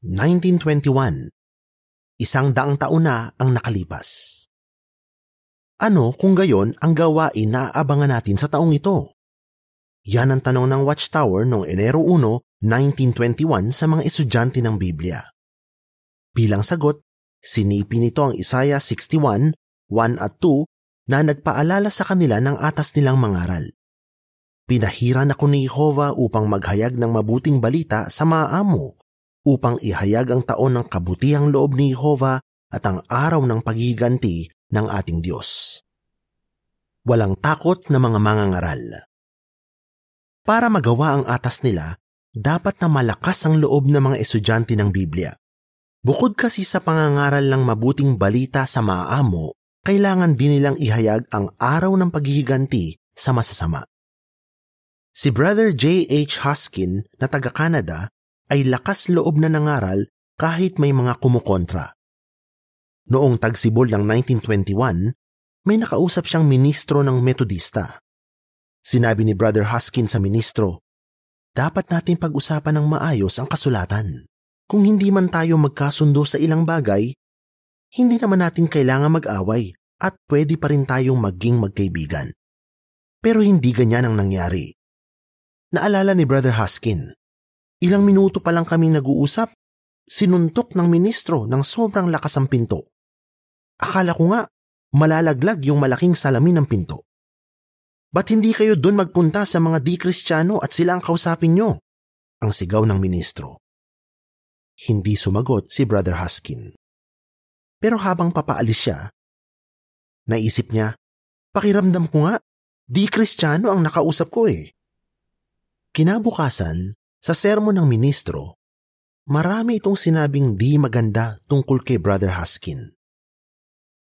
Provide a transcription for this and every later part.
1921. Isang daang taon na ang nakalipas. Ano kung gayon ang gawain na aabangan natin sa taong ito? Yan ang tanong ng Watchtower noong Enero 1, 1921 sa mga estudyante ng Biblia. Bilang sagot, sinipi nito ang Isaiah 61, 1 at 2 na nagpaalala sa kanila ng atas nilang mangaral. Pinahiran ako ni Jehovah upang maghayag ng mabuting balita sa mga amo, upang ihayag ang taon ng kabutihang loob ni Jehovah at ang araw ng pagiganti ng ating Diyos. Walang takot na mga mangangaral. Para magawa ang atas nila, dapat na malakas ang loob ng mga estudyante ng Biblia. Bukod kasi sa pangangaral ng mabuting balita sa maamo, kailangan din nilang ihayag ang araw ng paghihiganti sa masasama. Si Brother J.H. Huskin na taga-Canada ay lakas loob na nangaral kahit may mga kumukontra. Noong tagsibol ng 1921, may nakausap siyang ministro ng Metodista. Sinabi ni Brother Huskin sa ministro, dapat natin pag-usapan ng maayos ang kasulatan. Kung hindi man tayo magkasundo sa ilang bagay, hindi naman natin kailangan mag-away at pwede pa rin tayong maging magkaibigan. Pero hindi ganyan ang nangyari. Naalala ni Brother Huskin, ilang minuto pa lang kaming nag-uusap, sinuntok ng ministro ng sobrang lakas ang pinto. Akala ko nga, malalaglag yung malaking salamin ng pinto. Ba't hindi kayo doon magpunta sa mga di-kristyano at sila ang kausapin nyo? Ang sigaw ng ministro. Hindi sumagot si Brother Huskin. Pero habang papaalis siya, naisip niya, pakiramdam ko nga, di-kristyano ang nakausap ko eh. Kinabukasan, sa sermon ng ministro, marami itong sinabing di maganda tungkol kay Brother Huskin.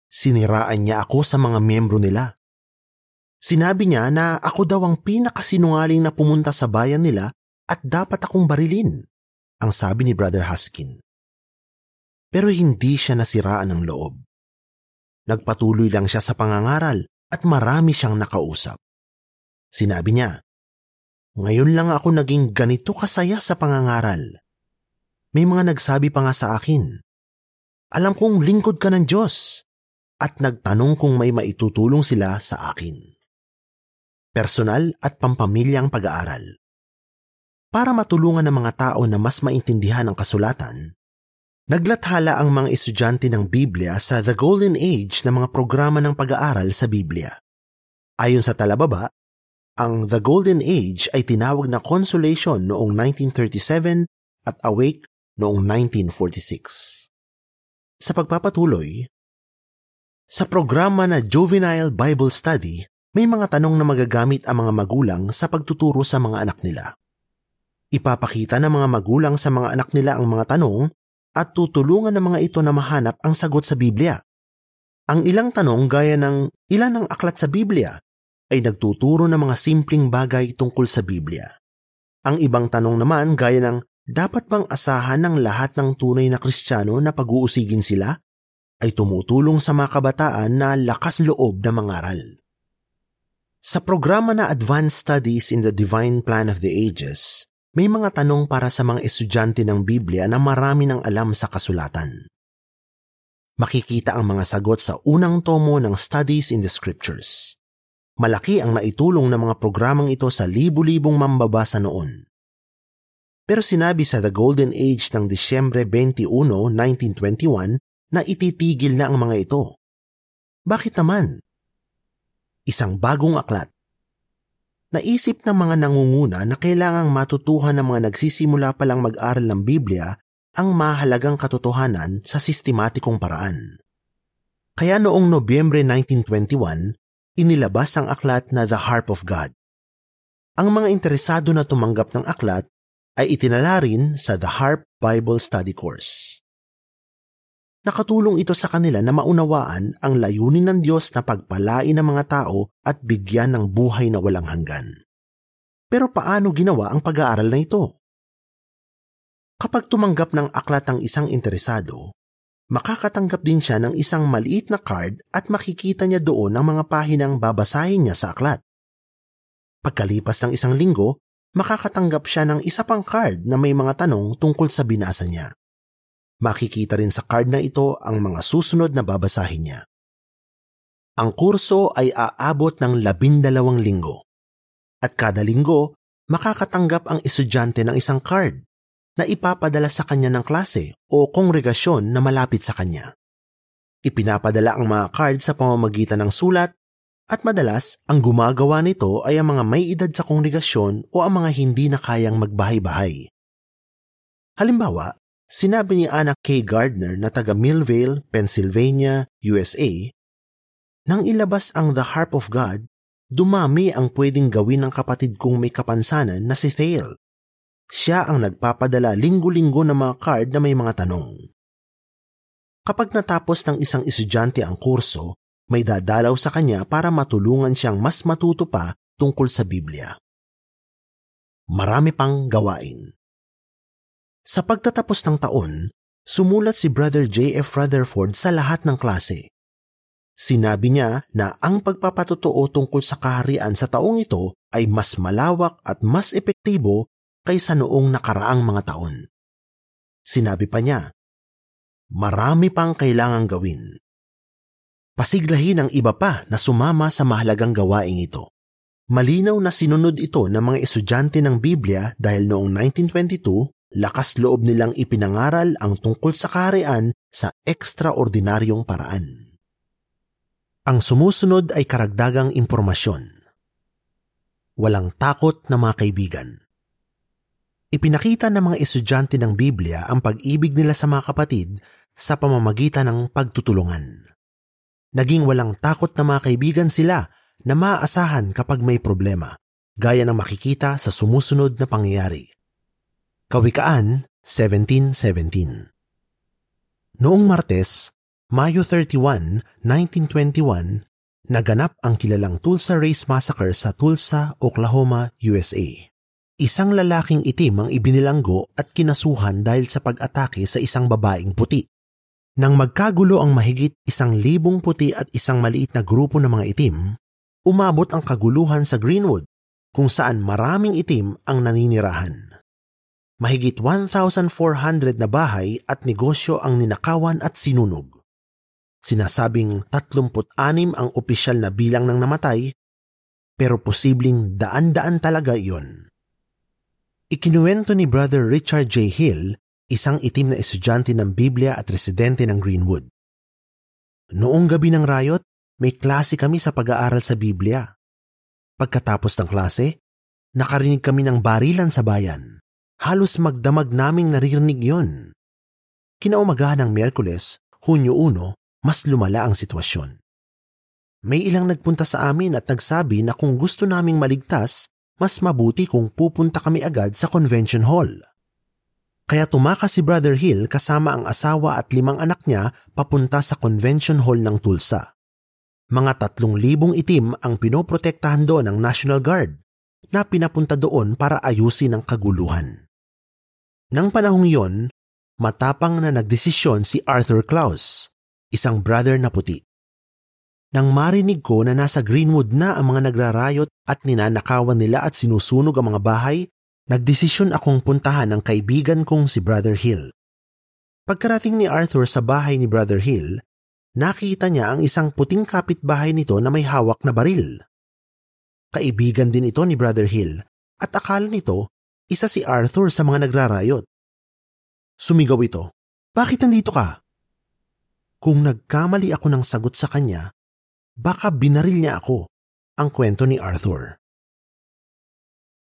Siniraan niya ako sa mga miyembro nila. Sinabi niya na ako daw ang pinakasinungaling na pumunta sa bayan nila at dapat akong barilin, ang sabi ni Brother Huskin. Pero hindi siya nasiraan ng loob. Nagpatuloy lang siya sa pangangaral at marami siyang nakausap. Sinabi niya, Ngayon lang ako naging ganito kasaya sa pangangaral. May mga nagsabi pa nga sa akin, Alam kong lingkod ka ng Diyos at nagtanong kung may maitutulong sila sa akin. Personal at pampamilyang pag-aaral. Para matulungan ng mga tao na mas maintindihan ang kasulatan, naglathala ang mga estudyante ng Biblia sa The Golden Age ng mga programa ng pag-aaral sa Biblia. Ayon sa talababa, ang The Golden Age ay tinawag na Consolation noong 1937 at Awake noong 1946. Sa pagpapatuloy, sa programa na Juvenile Bible Study, may mga tanong na magagamit ang mga magulang sa pagtuturo sa mga anak nila. Ipapakita ng mga magulang sa mga anak nila ang mga tanong at tutulungan ng mga ito na mahanap ang sagot sa Biblia. Ang ilang tanong gaya ng ilan ang aklat sa Biblia ay nagtuturo ng mga simpleng bagay tungkol sa Biblia. Ang ibang tanong naman gaya ng dapat bang asahan ng lahat ng tunay na Kristiyano na pag-uusigin sila ay tumutulong sa mga kabataan na lakas loob na mangaral. Sa programa na Advanced Studies in the Divine Plan of the Ages, may mga tanong para sa mga estudyante ng Biblia na marami ng alam sa kasulatan. Makikita ang mga sagot sa unang tomo ng Studies in the Scriptures. Malaki ang naitulong ng mga programang ito sa libu-libong mambabasa noon. Pero sinabi sa The Golden Age ng Disyembre 21, 1921 na ititigil na ang mga ito. Bakit naman? Isang bagong aklat. Naisip ng mga nangunguna na kailangang matutuhan ng mga nagsisimula pa lang mag-aral ng Biblia ang mahalagang katotohanan sa sistematikong paraan. Kaya noong Nobyembre 1921, inilabas ang aklat na The Harp of God. Ang mga interesado na tumanggap ng aklat ay itinala rin sa The Harp Bible Study Course. Nakatulong ito sa kanila na maunawaan ang layunin ng Diyos na pagpalain ng mga tao at bigyan ng buhay na walang hanggan. Pero paano ginawa ang pag-aaral na ito? Kapag tumanggap ng aklat ang isang interesado, makakatanggap din siya ng isang maliit na card at makikita niya doon ang mga pahinang babasahin niya sa aklat. Pagkalipas ng isang linggo, makakatanggap siya ng isa pang card na may mga tanong tungkol sa binasa niya. Makikita rin sa card na ito ang mga susunod na babasahin niya. Ang kurso ay aabot ng labindalawang linggo. At kada linggo, makakatanggap ang estudyante ng isang card na ipapadala sa kanya ng klase o kongregasyon na malapit sa kanya. Ipinapadala ang mga card sa pamamagitan ng sulat at madalas ang gumagawa nito ay ang mga may edad sa kongregasyon o ang mga hindi na kayang magbahay-bahay. Halimbawa, sinabi ni Anna K. Gardner na taga Millvale, Pennsylvania, USA, nang ilabas ang The Harp of God, dumami ang pwedeng gawin ng kapatid kong may kapansanan na si Thale. Siya ang nagpapadala linggo-linggo ng mga card na may mga tanong. Kapag natapos ng isang estudyante ang kurso, may dadalaw sa kanya para matulungan siyang mas matuto pa tungkol sa Biblia. Marami pang gawain. Sa pagtatapos ng taon, sumulat si Brother J.F. Rutherford sa lahat ng klase. Sinabi niya na ang pagpapatotoo tungkol sa kaharian sa taong ito ay mas malawak at mas epektibo kaysa noong nakaraang mga taon. Sinabi pa niya, marami pang kailangang gawin. Pasiglahin ang iba pa na sumama sa mahalagang gawaing ito. Malinaw na sinunod ito ng mga estudyante ng Biblia dahil noong 1922, lakas loob nilang ipinangaral ang tungkol sa kaharian sa ekstraordinaryong paraan. Ang sumusunod ay karagdagang impormasyon. Walang takot na mga kaibigan. Ipinakita ng mga estudyante ng Biblia ang pag-ibig nila sa mga kapatid sa pamamagitan ng pagtutulungan. Naging walang takot na mga kaibigan sila na maaasahan kapag may problema, gaya ng makikita sa sumusunod na pangyayari. Kawikaan 1717 Noong Martes, Mayo 31, 1921, naganap ang kilalang Tulsa Race Massacre sa Tulsa, Oklahoma, USA. Isang lalaking itim ang ibinilanggo at kinasuhan dahil sa pag-atake sa isang babaeng puti. Nang magkagulo ang mahigit isang libong puti at isang maliit na grupo ng mga itim, umabot ang kaguluhan sa Greenwood kung saan maraming itim ang naninirahan. Mahigit 1,400 na bahay at negosyo ang ninakawan at sinunog. Sinasabing 36 ang opisyal na bilang ng namatay, pero posibleng daan-daan talaga iyon. Ikinuwento ni Brother Richard J. Hill, isang itim na estudyante ng Biblia at residente ng Greenwood. Noong gabi ng riot, may klase kami sa pag-aaral sa Biblia. Pagkatapos ng klase, nakarinig kami ng barilan sa bayan. Halos magdamag naming naririnig yon. Kinaumagahan ng Miyerkules, Hunyo 1, mas lumala ang sitwasyon. May ilang nagpunta sa amin at nagsabi na kung gusto naming maligtas, mas mabuti kung pupunta kami agad sa convention hall. Kaya tumakas si Brother Hill kasama ang asawa at limang anak niya papunta sa convention hall ng Tulsa. Mga tatlong libong itim ang pinoprotektahan doon ng National Guard na pinapunta doon para ayusin ang kaguluhan. Nang panahong yon, matapang na nagdesisyon si Arthur Klaus, isang brother na puti. Nang marinig ko na nasa Greenwood na ang mga nagrarayot at ninanakawan nila at sinusunog ang mga bahay, nagdesisyon akong puntahan ang kaibigan kong si Brother Hill. Pagkarating ni Arthur sa bahay ni Brother Hill, nakita niya ang isang puting kapitbahay nito na may hawak na baril. Kaibigan din ito ni Brother Hill at akala nito isa si Arthur sa mga nagrarayot. Sumigaw ito, Bakit nandito ka? Kung nagkamali ako ng sagot sa kanya, baka binaril niya ako, ang kwento ni Arthur.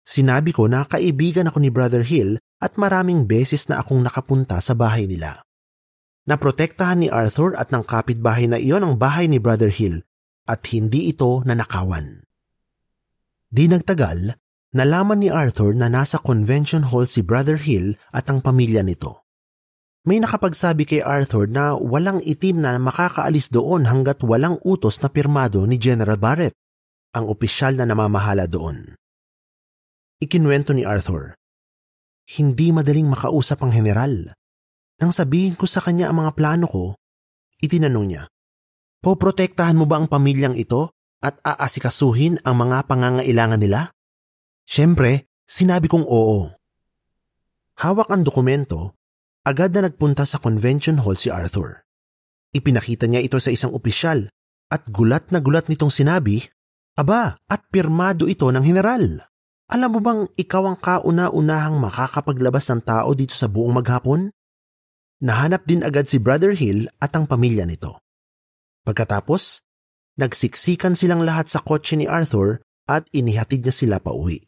Sinabi ko na kaibigan ako ni Brother Hill at maraming beses na akong nakapunta sa bahay nila. Naprotektahan ni Arthur at ng kapitbahay na iyon ang bahay ni Brother Hill at hindi ito nanakawan. Di nagtagal, nalaman ni Arthur na nasa convention hall si Brother Hill at ang pamilya nito. May nakapagsabi kay Arthur na walang itim na makakaalis doon hanggat walang utos na pirmado ni General Barrett, ang opisyal na namamahala doon. Ikinwento ni Arthur, Hindi madaling makausap ang general. Nang sabihin ko sa kanya ang mga plano ko, itinanong niya, Poprotektahan mo ba ang pamilyang ito at aasikasuhin ang mga pangangailangan nila? Siyempre, sinabi kong oo. Hawak ang dokumento Agad na nagpunta sa convention hall si Arthur. Ipinakita niya ito sa isang opisyal at gulat na gulat nitong sinabi, Aba, at pirmado ito ng general. Alam mo bang ikaw ang kauna-unahang makakapaglabas ng tao dito sa buong maghapon? Nahanap din agad si Brother Hill at ang pamilya nito. Pagkatapos, nagsiksikan silang lahat sa kotse ni Arthur at inihatid niya sila pa uwi.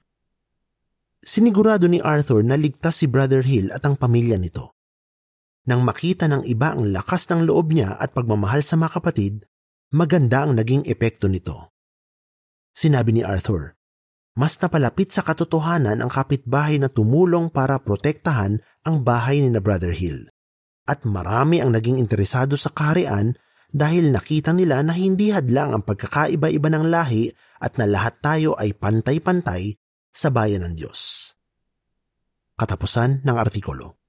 Sinigurado ni Arthur na ligtas si Brother Hill at ang pamilya nito. Nang makita ng iba ang lakas ng loob niya at pagmamahal sa mga kapatid, maganda ang naging epekto nito. Sinabi ni Arthur, mas napalapit sa katotohanan ang kapitbahay na tumulong para protektahan ang bahay ni na Brother Hill. At marami ang naging interesado sa kaharian dahil nakita nila na hindi hadlang ang pagkakaiba-iba ng lahi at na lahat tayo ay pantay-pantay sa bayan ng Diyos. Katapusan ng artikulo.